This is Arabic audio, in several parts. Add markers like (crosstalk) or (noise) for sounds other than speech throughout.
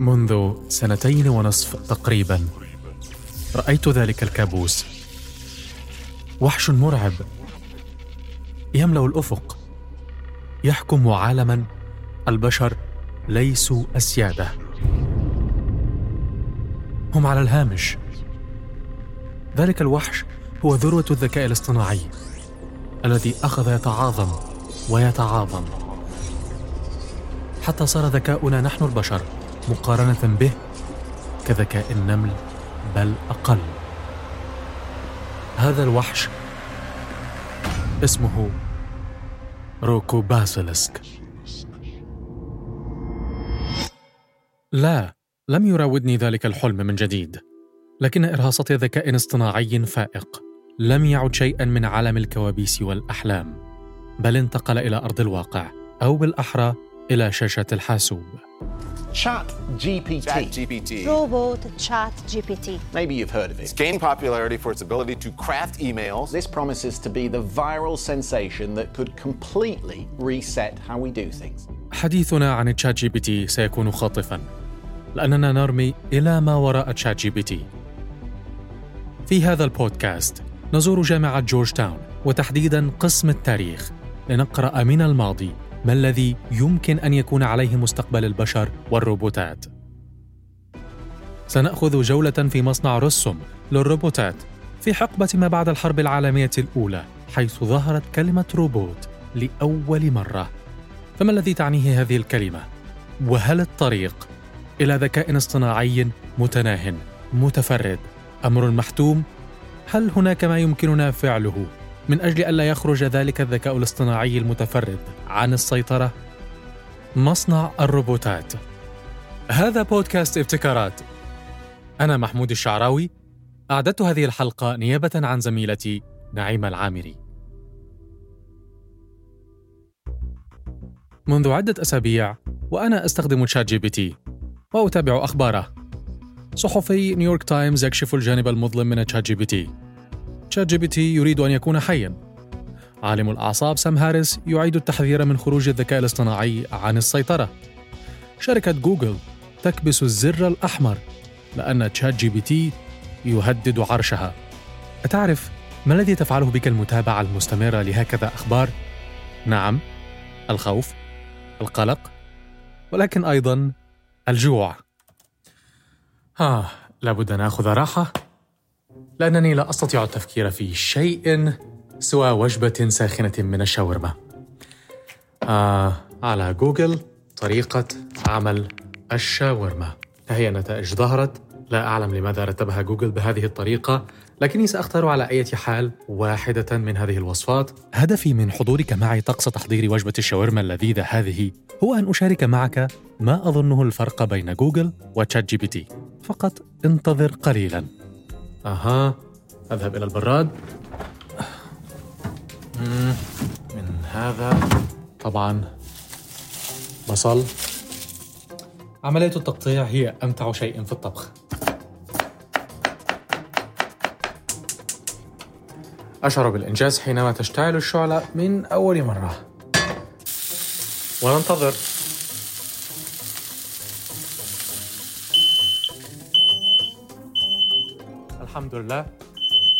منذ سنتين ونصف تقريبا. رأيت ذلك الكابوس. وحش مرعب. يملأ الأفق. يحكم عالما. البشر ليسوا أسيادة. هم على الهامش. ذلك الوحش هو ذروة الذكاء الاصطناعي. الذي أخذ يتعاظم ويتعاظم. حتى صار ذكاؤنا نحن البشر. مقارنة به كذكاء النمل بل أقل. هذا الوحش اسمه Roko's Basilisk. لا لم يراودني ذلك الحلم من جديد. لكن إرهاصة ذكاء اصطناعي فائق. لم يعد شيئا من عالم الكوابيس والأحلام بل انتقل إلى أرض الواقع أو بالأحرى إلى شاشة الحاسوب. Chat GPT. Chat GPT. Robot Chat GPT. Maybe you've heard of It's it. gained popularity for its ability to craft emails. This promises to be the viral sensation that could completely reset how we do things. حديثنا عن تشات جي بي تي سيكون خاطفا لأننا نرمي إلى ما وراء تشات جي بي تي في هذا البودكاست نزور جامعة جورج تاون وتحديدا قسم التاريخ لنقرأ من الماضي ما الذي يمكن أن يكون عليه مستقبل البشر والروبوتات سنأخذ جولة في مصنع روسم للروبوتات في حقبة ما بعد الحرب العالمية الأولى حيث ظهرت كلمة روبوت لأول مرة فما الذي تعنيه هذه الكلمة؟ وهل الطريق إلى ذكاء اصطناعي متناه متفرد أمر محتوم؟ هل هناك ما يمكننا فعله من أجل ألا يخرج ذلك الذكاء الاصطناعي المتفرد. عن السيطرة؟ مصنع الروبوتات. هذا بودكاست ابتكارات. أنا محمود الشعراوي. أعددت هذه الحلقة نيابة عن زميلتي نعيمة العامري. منذ عدة أسابيع وأنا أستخدم تشات جي بي تي وأتابع أخباره. صحفي نيويورك تايمز يكشف الجانب المظلم من تشات جي بي تي تشات جي بي تي يريد أن يكون حيا. عالم الأعصاب سام هاريس يعيد التحذير من خروج الذكاء الاصطناعي عن السيطرة. شركة جوجل تكبس الزر الأحمر لأن تشات جي بي تي يهدد عرشها. أتعرف ما الذي تفعله بك المتابعة المستمرة لهكذا أخبار؟ نعم الخوف القلق ولكن أيضا الجوع. آه لابد أن آخذ راحة. لأنني لا أستطيع التفكير في شيء سوى وجبة ساخنة من الشاورما. آه على جوجل طريقة عمل الشاورما. ها هي النتائج ظهرت. لا أعلم لماذا رتبها جوجل بهذه الطريقة لكني سأختار على أي حال واحدة من هذه الوصفات. هدفي من حضورك معي طقس تحضير وجبة الشاورما اللذيذة هذه هو أن أشارك معك ما أظنه الفرق بين جوجل وتشات جي بي تي. فقط انتظر قليلا. أها. أذهب إلى البراد. من هذا. طبعا. بصل. عملية التقطيع هي أمتع شيء في الطبخ. أشعر بالإنجاز حينما تشتعل الشعلة من أول مرة. وننتظر. الحمد لله.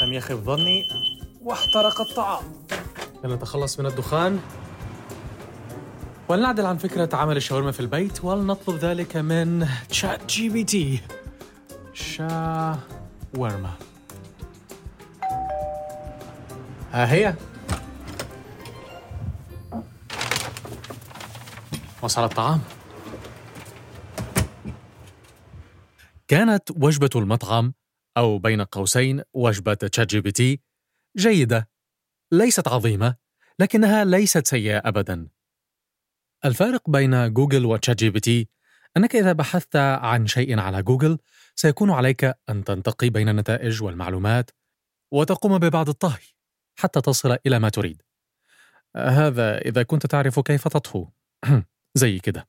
لم يخب ظني واحترق الطعام. لنتخلص من الدخان. ولنعدل عن فكرة عمل الشاورما في البيت ولنطلب ذلك من تشات جي بي تي شاورما. ها هي. وصل الطعام. كانت وجبة المطعم أو بين قوسين وجبة تشات جي بي تي جيدة ليست عظيمة لكنها ليست سيئة أبدا. الفارق بين جوجل وتشات جي بي تي أنك إذا بحثت عن شيء على جوجل سيكون عليك أن تنتقي بين النتائج والمعلومات وتقوم ببعض الطهي حتى تصل إلى ما تريد. هذا إذا كنت تعرف كيف تطهو. (clears throat) زي كده.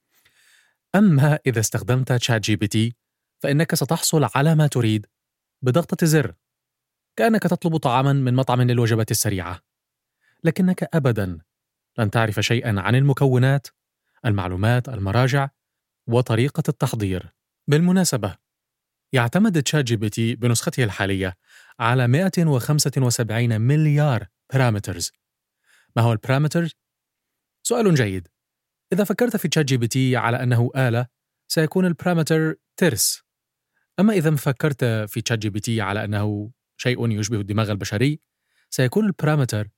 أما إذا استخدمت تشات جي بي تي فإنك ستحصل على ما تريد بضغطة زر. كأنك تطلب طعاما من مطعم للوجبات السريعة. لكنك أبدا لن تعرف شيئا عن المكونات المعلومات المراجع وطريقة التحضير. بالمناسبة يعتمد تشات جي بي تي بنسخته الحالية على 175 مليار parameters ما هو ال parameter؟ سؤال جيد. إذا فكرت في تشات جي بي تي على أنه آلة سيكون ال parameter ترس. أما إذا فكرت في تشات جي بي تي على أنه شيء يشبه الدماغ البشري سيكون ال parameter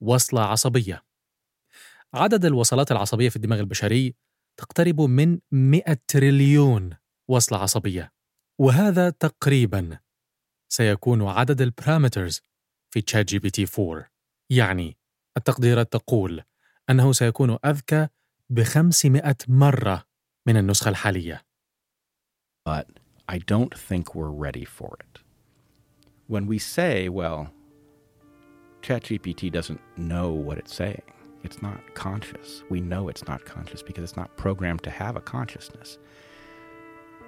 وصلة عصبية عدد الوصلات العصبية في الدماغ البشري تقترب من 100 تريليون وصلة عصبية وهذا تقريبا سيكون عدد ال parameters في تشات جي بي تي 4 يعني التقديرات تقول أنه سيكون أذكى ب 500 مرة من النسخة الحالية. I don't think we're ready for it. When we say, well, ChatGPT doesn't know what it's saying, it's not conscious. We know it's not conscious because it's not programmed to have a consciousness.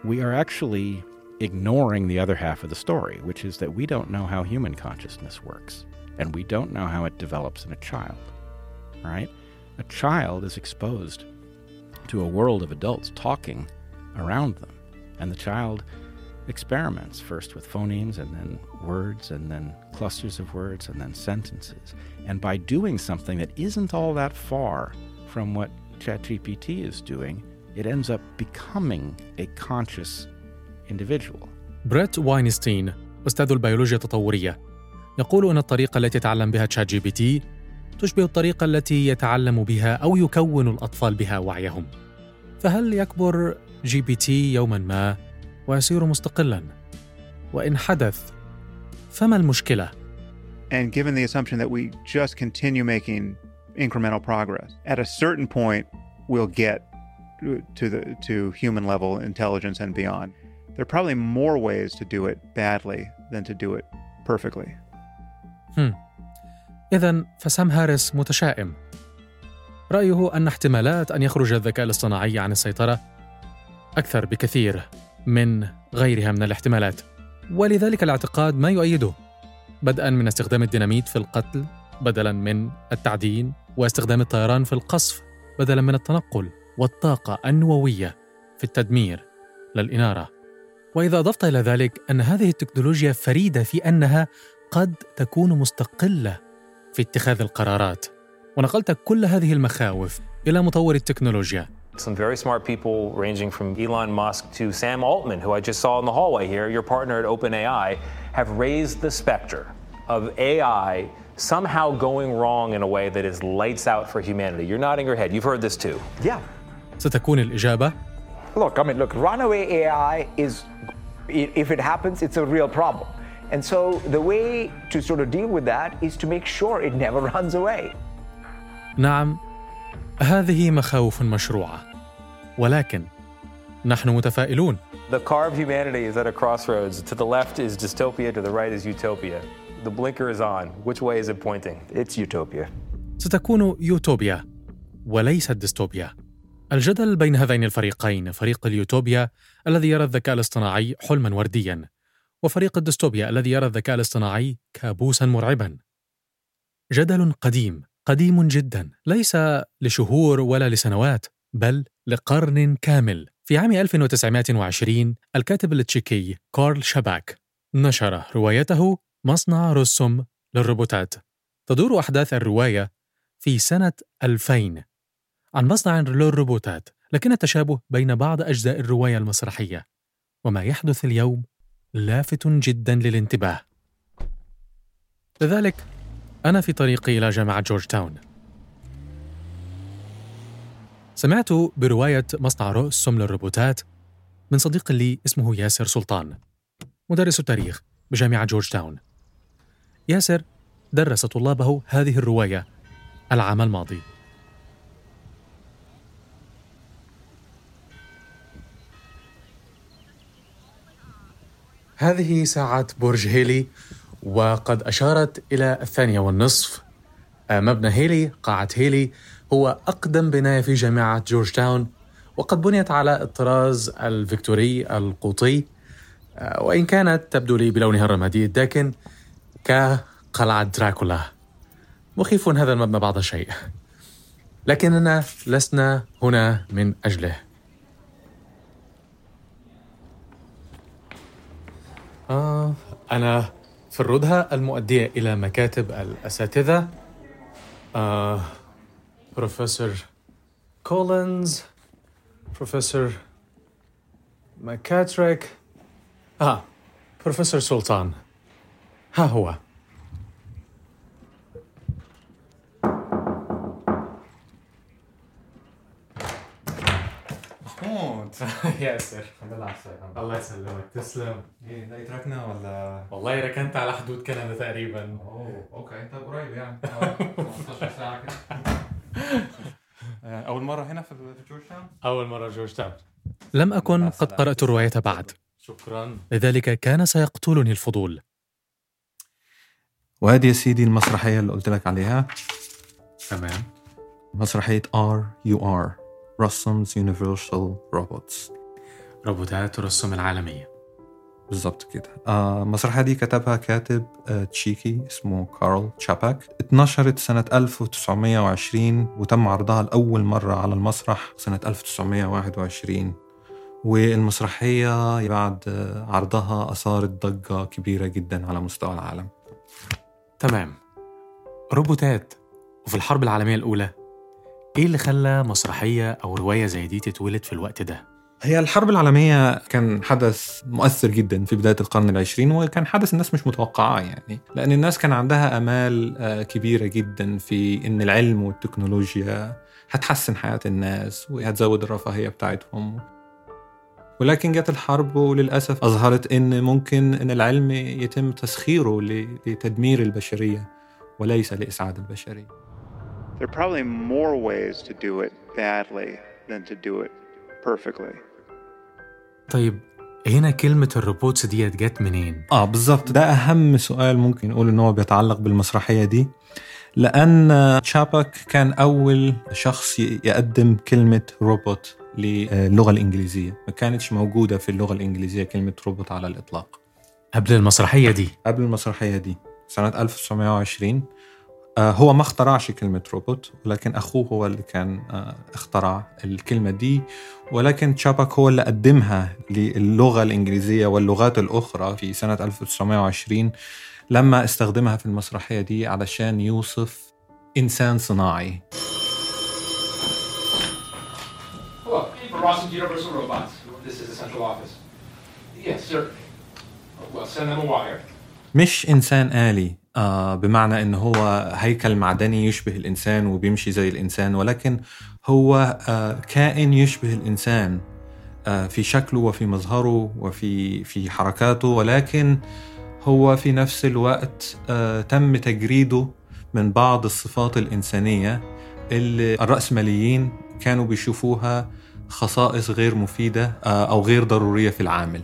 We are actually ignoring the other half of the story, which is that we don't know how human consciousness works, and we don't know how it develops in a child. Right? A child is exposed to a world of adults talking around them, and the child experiments first with phonemes and then words and then clusters of words and then sentences. And by doing something that isn't all that far from what ChatGPT is doing, it ends up becoming a conscious individual. بريت واينستين أستاذ البيولوجيا التطورية يقول أن الطريقة التي يتعلم بها تشات جي بي تي تشبه الطريقة التي يتعلم بها أو يكون الأطفال بها وعيهم فهل يكبر جي بي تي يوما ما ويصير مستقلا وإن حدث فما المشكلة؟ And given the assumption that we just continue making incremental progress, at a certain point, we'll get to the to human level intelligence and beyond. There are probably more ways to do it badly than to do it perfectly. هم. إذا فسام هاريس متشائم. رأيه أن احتمالات أن يخرج الذكاء الاصطناعي عن السيطرة أكثر بكثير من غيرها من الاحتمالات. ولذلك الاعتقاد ما يؤيده بدءا من استخدام الديناميت في القتل بدلا من التعدين واستخدام الطيران في القصف بدلا من التنقل والطاقة النووية في التدمير للإنارة. وإذا أضفت إلى ذلك أن هذه التكنولوجيا فريدة في أنها قد تكون مستقلة في اتخاذ القرارات. ونقلت كل هذه المخاوف إلى مطور التكنولوجيا Some very smart people, ranging from Elon Musk to Sam Altman, who I just saw in the hallway here, your partner at OpenAI, have raised the specter of AI somehow going wrong in a way that is lights out for humanity. You're nodding your head. You've heard this too. Yeah. ستكون الإجابة Look, I mean, look, runaway AI is, i- if it happens, it's a real problem. And so the way to sort of deal with that is to make sure it never (laughs) runs away. نعم هذه مخاوف مشروعة ولكن نحن متفائلون The car of humanity is at a crossroads. To the left is dystopia, to the right is utopia. The blinker is on. Which way is it pointing? It's utopia. ستكون يوتوبيا وليست ديستوبيا الجدل بين هذين الفريقين فريق اليوتوبيا الذي يرى الذكاء الاصطناعي حلما ورديا وفريق الديستوبيا الذي يرى الذكاء الاصطناعي كابوسا مرعبا جدل قديم قديم جدا ليس لشهور ولا لسنوات بل لقرن كامل. في عام 1920 الكاتب التشيكي كارل شاباك نشر روايته مصنع رسم للروبوتات. تدور أحداث الرواية في سنة 2000 عن مصنع للروبوتات لكن التشابه بين بعض أجزاء الرواية المسرحية وما يحدث اليوم لافت جدا للانتباه. لذلك أنا في طريقي إلى جامعة جورج تاون. سمعت برواية مصنع روسم للروبوتات من صديق لي اسمه ياسر سلطان مدرس التاريخ بجامعة جورج تاون ياسر درس طلابه هذه الرواية العام الماضي. هذه ساعة برج هيلي وقد أشارت إلى الثانية والنصف. مبنى هيلي قاعة هيلي هو أقدم بناية في جامعة جورج تاون وقد بنيت على الطراز الفيكتوري القوطي آه، وإن كانت تبدو لي بلونها الرمادي الداكن كقلعة دراكولا. مخيف هذا المبنى بعض الشيء لكننا لسنا هنا من أجله. آه أنا في الردهة المؤدية إلى مكاتب الأساتذة. آه بروفيسور كولينز بروفيسور ماكاتريك آه بروفيسور سلطان ها هو محمود ياسر الحمد لله على السلامة الله يسلمك. تسلم. إيه لقيت ركنة ولا؟ والله ركنت على حدود كندا تقريبا. أوه okay. طيب قريب يعني. (laughs) آه، 15 ساعة كده. آه، أول مرة هنا في جورج تاون؟ أول مرة جورج تاون لم أكن قد قرأت الرواية بعد. شكرا. لذلك كان سيقتلني الفضول. وهذه يا سيدي المسرحية اللي قلت لك عليها. تمام. مسرحية R.U.R. Rossum's Universal Robots روبوتات روسم العالمية. بالضبط كده. آه المسرحية دي كتبها كاتب آه تشيكي اسمه كارل تشاباك. اتنشرت سنة 1920 وتم عرضها لأول مرة على المسرح سنة 1921 والمسرحية بعد آه، عرضها أثارت ضجة كبيرة جدا على مستوى العالم. تمام. روبوتات وفي الحرب العالمية الأولى إيه اللي خلى مسرحية أو رواية زي دي تتولد في الوقت ده؟ هي الحرب العالمية كان حدث مؤثر جدا في بداية القرن العشرين وكان حدث الناس مش متوقعاه يعني لأن الناس كان عندها أمال آه، كبيرة جدا في إن العلم والتكنولوجيا هتحسن حياة الناس وهتزود الرفاهية بتاعتهم ولكن جت الحرب وللأسف أظهرت إن ممكن إن العلم يتم تسخيره لتدمير البشرية وليس لإسعاد البشرية There are probably more ways to do it badly than to do it perfectly. طيب هنا كلمة ال robots دي جت منين؟ آه بالظبط ده أهم سؤال ممكن نقول إن هو بيتعلق بالمسرحية دي لأن تشابيك كان أول شخص يقدم كلمة روبوت للغة الإنجليزية. ما كانتش موجودة في اللغة الإنجليزية كلمة روبوت على الإطلاق. قبل المسرحية دي. قبل المسرحية دي سنة 1920 آه، هو ما اخترعش كلمة روبوت ولكن أخوه هو اللي كان آه، اخترع الكلمة دي. ولكن تشابك هو اللي قدمها للغة الإنجليزية واللغات الأخرى في سنة 1920 لما استخدمها في المسرحية دي علشان يوصف إنسان صناعي. مش إنسان آلي. آه بمعنى إن هو هيكل معدني يشبه الإنسان وبيمشي زي الإنسان ولكن هو آه كائن يشبه الإنسان آه في شكله وفي مظهره وفي في حركاته ولكن هو في نفس الوقت تم تجريده من بعض الصفات الإنسانية اللي الرأسماليين كانوا بيشوفوها خصائص غير مفيدة آه أو غير ضرورية في العامل.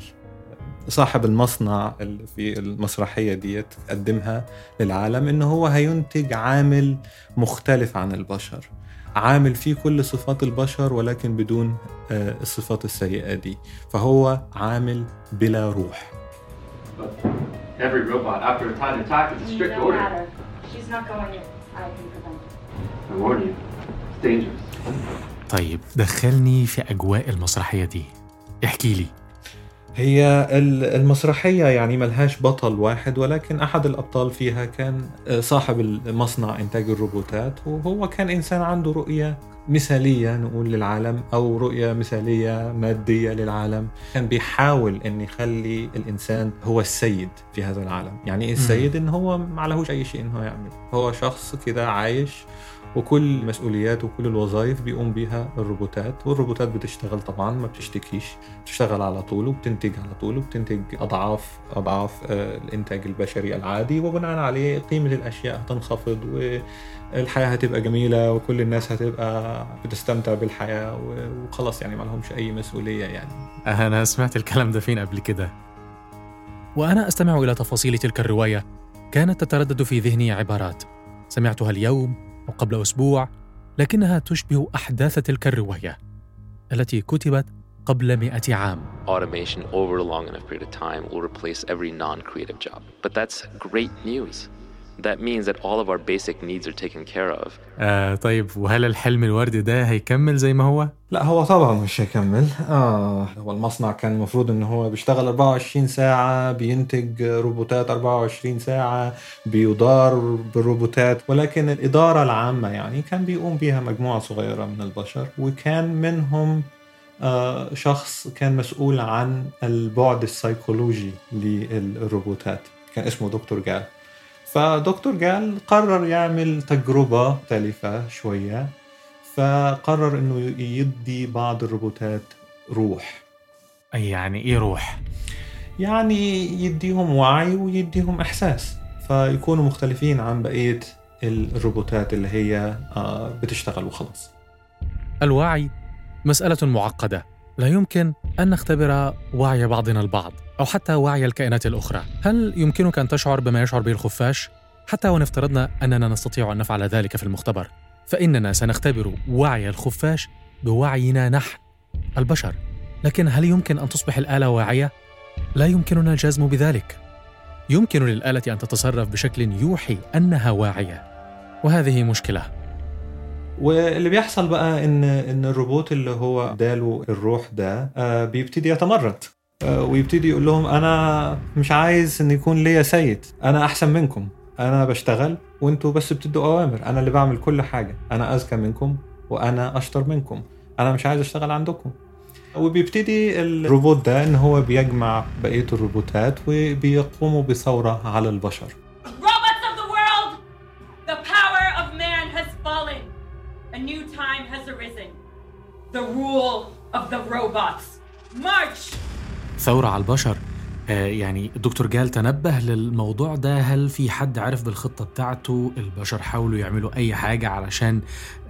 صاحب المصنع اللي في المسرحية ديت قدمها للعالم إنه هو هينتج عامل مختلف عن البشر عامل فيه كل صفات البشر ولكن بدون آه، الصفات السيئة دي فهو عامل بلا روح But every robot, after a time attack, is a strict no order. matter. She's not going in. I can prevent it. I warn you, it's dangerous. طيب دخلني في أجواء المسرحية دي احكي لي هي ال- المسرحية يعني ملهاش بطل واحد ولكن أحد الأبطال فيها كان آه، صاحب المصنع إنتاج الروبوتات وهو كان إنسان عنده رؤية مثالية نقول للعالم أو رؤية مثالية مادية للعالم. كان بيحاول أن يخلي الإنسان هو السيد في هذا العالم. يعني إيه السيد إن هو ما عليهوش أي شيء إن هو يعمل هو شخص كده عايش وكل المسؤوليات وكل الوظائف بيقوم بيها الروبوتات والروبوتات بتشتغل طبعا ما بتشتكيش بتشتغل على طول وبتنتج على طول وبتنتج أضعاف أضعاف آه، الإنتاج البشري العادي وبناء عليه قيمة الأشياء هتنخفض والحياة هتبقى جميلة وكل الناس هتبقى بتستمتع بالحياة وخلاص يعني ما لهمش أي مسؤولية يعني. أنا سمعت الكلام ده فين قبل كده؟ وأنا أستمع إلى تفاصيل تلك الرواية كانت تتردد في ذهني عبارات. سمعتها اليوم وقبل أسبوع لكنها تشبه أحداث تلك الرواية التي كتبت قبل مئة عام automation over a long enough period of time will replace every non creative job. But that's great news that means that all of our basic needs are taken care of. آه طيب وهل الحلم الوردي ده هيكمل زي ما هو؟ لا هو طبعا مش هيكمل آه هو المصنع كان المفروض إن هو بيشتغل 24 ساعة بينتج روبوتات 24 ساعة بيدار بالروبوتات ولكن الإدارة العامة يعني كان بيقوم بيها مجموعة صغيرة من البشر وكان منهم آه شخص كان مسؤول عن البعد السيكولوجي للروبوتات كان اسمه دكتور جال فدكتور جال قرر يعمل تجربة مختلفة شوية فقرر إنه يدي بعض الروبوتات روح. أي يعني إيه روح؟ يعني يديهم وعي ويديهم إحساس فيكونوا مختلفين عن بقية الروبوتات اللي هي آه، بتشتغل وخلاص. الوعي مسألة معقدة. لا يمكن أن نختبر وعي بعضنا البعض أو حتى وعي الكائنات الأخرى هل يمكنك أن تشعر بما يشعر به الخفاش؟ حتى وإن افترضنا أننا نستطيع أن نفعل ذلك في المختبر فإننا سنختبر وعي الخفاش بوعينا نحن البشر لكن هل يمكن أن تصبح الآلة واعية؟ لا يمكننا الجزم بذلك يمكن للآلة أن تتصرف بشكل يوحي أنها واعية وهذه مشكلة واللي بيحصل بقى إن إن الروبوت اللي هو اداله الروح ده آه، بيبتدي يتمرد. آه، ويبتدي يقول لهم أنا مش عايز إن يكون ليا سيد أنا أحسن منكم. أنا بشتغل وأنتوا بس بتدوا أوامر. أنا اللي بعمل كل حاجة. أنا أذكى منكم وأنا أشطر منكم. أنا مش عايز أشتغل عندكم. وبيبتدي الروبوت ده إن هو بيجمع بقية الروبوتات وبيقوموا بثورة على البشر. A new time has arisen. The rule of the robots. March! ثورة على البشر آه، يعني الدكتور جال تنبه للموضوع ده هل في حد عرف بالخطة بتاعته البشر حاولوا يعملوا أي حاجة علشان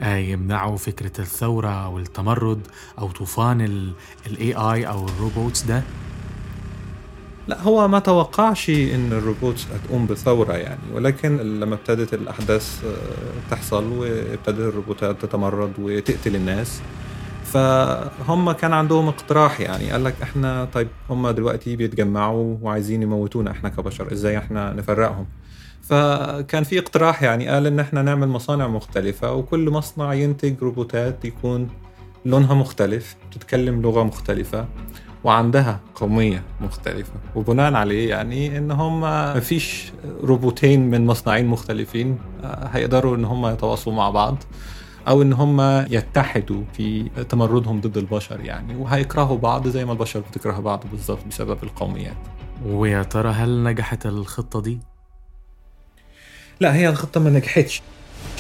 آه، يمنعوا فكرة الثورة أو التمرد أو طوفان ال AI أو ال robots ده لا هو ما توقعش إن ال robots هتقوم بثورة يعني ولكن لما ابتدت الأحداث آه، تحصل وابتدت الروبوتات تتمرد وتقتل الناس فهم كان عندهم اقتراح يعني قال لك إحنا طيب هم دلوقتي بيتجمعوا وعايزين يموتونا إحنا كبشر إزاي إحنا نفرقهم؟ فكان في اقتراح يعني قال إن إحنا نعمل مصانع مختلفة وكل مصنع ينتج روبوتات يكون لونها مختلف بتتكلم لغة مختلفة. وعندها قومية مختلفة. وبناء عليه يعني إن هم مفيش روبوتين من مصنعين مختلفين آه، هيقدروا إن هم يتواصلوا مع بعض أو إن هم يتحدوا في تمردهم ضد البشر يعني. وهيكرهوا بعض زي ما البشر بتكره بعض بالظبط بسبب القوميات. ويا ترى هل نجحت الخطة دي؟ لا هي الخطة ما نجحتش.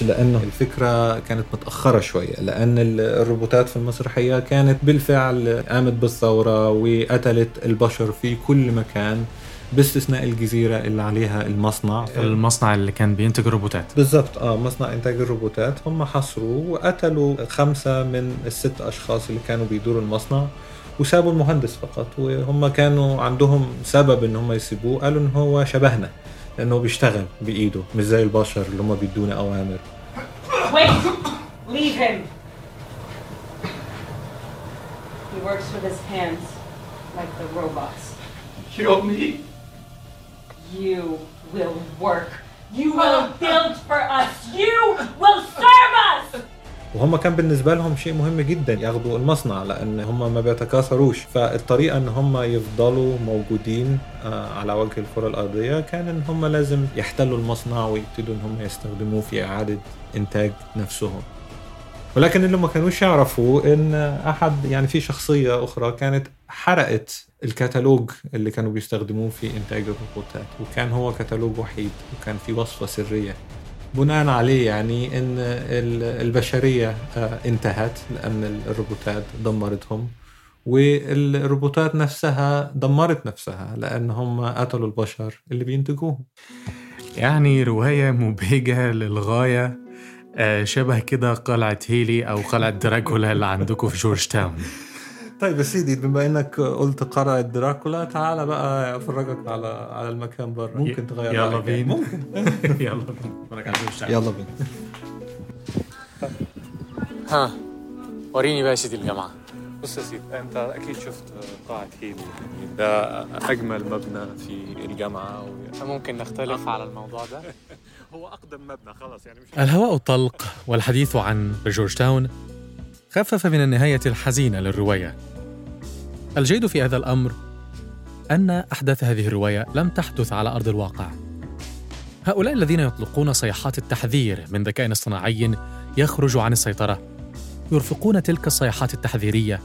لأنه الفكرة كانت متأخرة شوية لأن ال- الروبوتات في المسرحية كانت بالفعل قامت بالثورة وقتلت البشر في كل مكان باستثناء الجزيرة اللي عليها المصنع. المصنع اللي كان بينتج الروبوتات. بالظبط آه مصنع إنتاج الروبوتات. هم حصروا وقتلوا خمسة من الست أشخاص اللي كانوا بيدوروا المصنع وسابوا المهندس فقط وهم كانوا عندهم سبب إن هم يسيبوه قالوا إن هو شبهنا. لأنه بيشتغل بايده مش زي البشر اللي هم بيدونا اوامر Wait! Leave him! He works with his hands, like the robots. Kill me. You will work. You will build for us. You will serve us! وهم كان بالنسبة لهم شيء مهم جدا ياخدوا المصنع لأن هم ما بيتكاثروش. فالطريقة إن هم يفضلوا موجودين آه، على وجه الكرة الأرضية كان إن هم لازم يحتلوا المصنع ويبتدوا إن هم يستخدموه في إعادة إنتاج نفسهم. ولكن اللي ما كانوش يعرفوا إن أحد يعني في شخصية أخرى كانت حرقت الكتالوج اللي كانوا بيستخدموه في إنتاج الروبوتات وكان هو كتالوج وحيد وكان في وصفة سرية. بناء عليه يعني إن ال- البشرية آه، انتهت لأن الروبوتات دمرتهم والروبوتات نفسها دمرت نفسها لأن هم قتلوا البشر اللي بينتجوهم. يعني رواية مبهجة للغاية آه، شبه كده قلعة هيلي أو قلعة دراكولا اللي عندكم في جورج تاون. طيب يا سيدي بما إنك قلت قرأ دراكولا تعالى بقى أفرجك على على المكان بره ممكن تغير يلا. بينا. ممكن. (laughs) يلا بينا. يلا بينا. ها وريني بقى يا سيدي الجامعة. بص يا سيدي أنت أكيد شفت قاعة هيلي ده أجمل مبنى في الجامعة و... ممكن نختلف على الموضوع ده؟ (laughs) هو أقدم مبنى خلاص يعني مش الهواء الطلق والحديث عن جورج تاون خفف من النهاية الحزينة للرواية الجيد في هذا الأمر أن أحداث هذه الرواية لم تحدث على أرض الواقع هؤلاء الذين يطلقون صيحات التحذير من ذكاء اصطناعي يخرج عن السيطرة يرفقون تلك الصيحات التحذيرية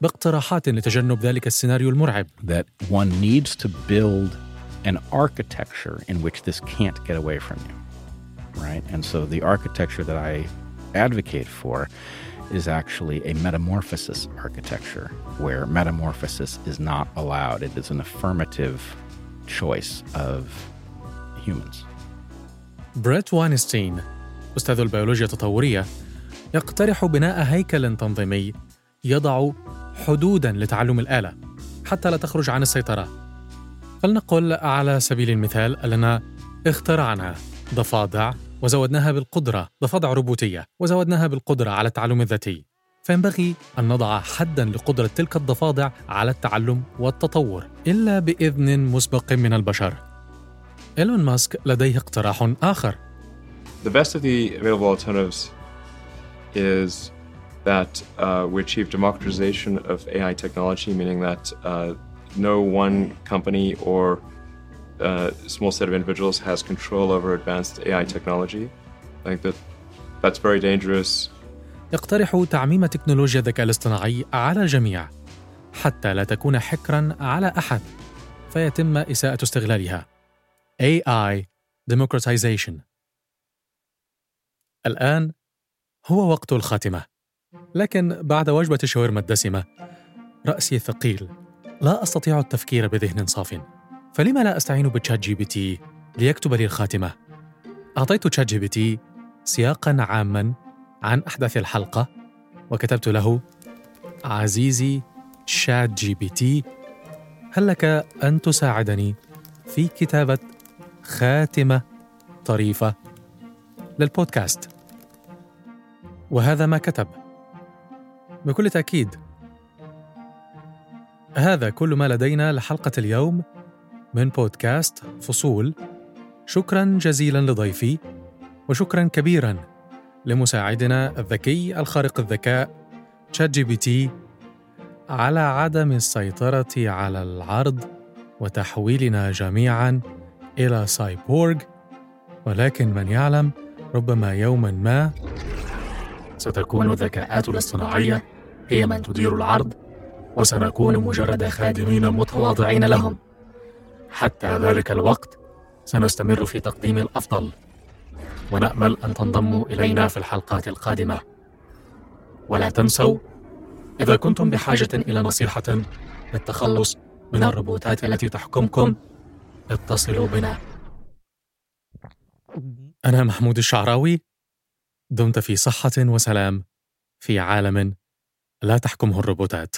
باقتراحات لتجنب ذلك السيناريو المرعب that one needs to build an architecture in which this can't get away from you. Right? And so the architecture that I advocate for is actually a metamorphosis architecture where metamorphosis is not allowed. It is an affirmative choice of humans. بريت واينستين أستاذ البيولوجيا التطورية يقترح بناء هيكل تنظيمي يضع حدودا لتعلم الآلة حتى لا تخرج عن السيطرة فلنقل على سبيل المثال أننا اخترعنا ضفادع وزودناها بالقدرة ضفادع روبوتية وزودناها بالقدرة على التعلم الذاتي. فينبغي أن نضع حدا لقدرة تلك الضفادع على التعلم والتطور إلا بإذن مسبق من البشر. إيلون ماسك لديه اقتراح آخر. The best of the available alternatives is that uh, we achieve democratization of AI technology, meaning that uh, no one company or uh, small set of individuals has control over advanced AI technology. I think that that's very dangerous. يقترح تعميم تكنولوجيا الذكاء الاصطناعي على الجميع حتى لا تكون حكرا على أحد فيتم إساءة استغلالها AI Democratization الآن هو وقت الخاتمة لكن بعد وجبة الشاورما الدسمة رأسي ثقيل لا أستطيع التفكير بذهن صاف فلما لا أستعين ب ChatGPT ليكتب لي الخاتمة؟ أعطيت ChatGPT سياقا عاما عن أحداث الحلقة وكتبت له عزيزي ChatGPT هل لك أن تساعدني في كتابة خاتمة طريفة للبودكاست؟ وهذا ما كتب. بكل تأكيد هذا كل ما لدينا لحلقة اليوم من بودكاست فصول. شكرا جزيلا لضيفي وشكرا كبيرا لمساعدنا الذكي الخارق الذكاء ChatGPT على عدم السيطرة على العرض وتحويلنا جميعا إلى سايبورغ ولكن من يعلم ربما يوما ما ستكون الذكاءات الاصطناعية هي من تدير العرض وسنكون مجرد خادمين متواضعين لهم. حتى ذلك الوقت سنستمر في تقديم الأفضل. ونأمل أن تنضموا إلينا في الحلقات القادمة. ولا تنسوا إذا كنتم بحاجة إلى نصيحة للتخلص من الروبوتات التي تحكمكم. اتصلوا بنا. أنا محمود الشعراوي. دمت في صحة وسلام في عالم لا تحكمه الروبوتات.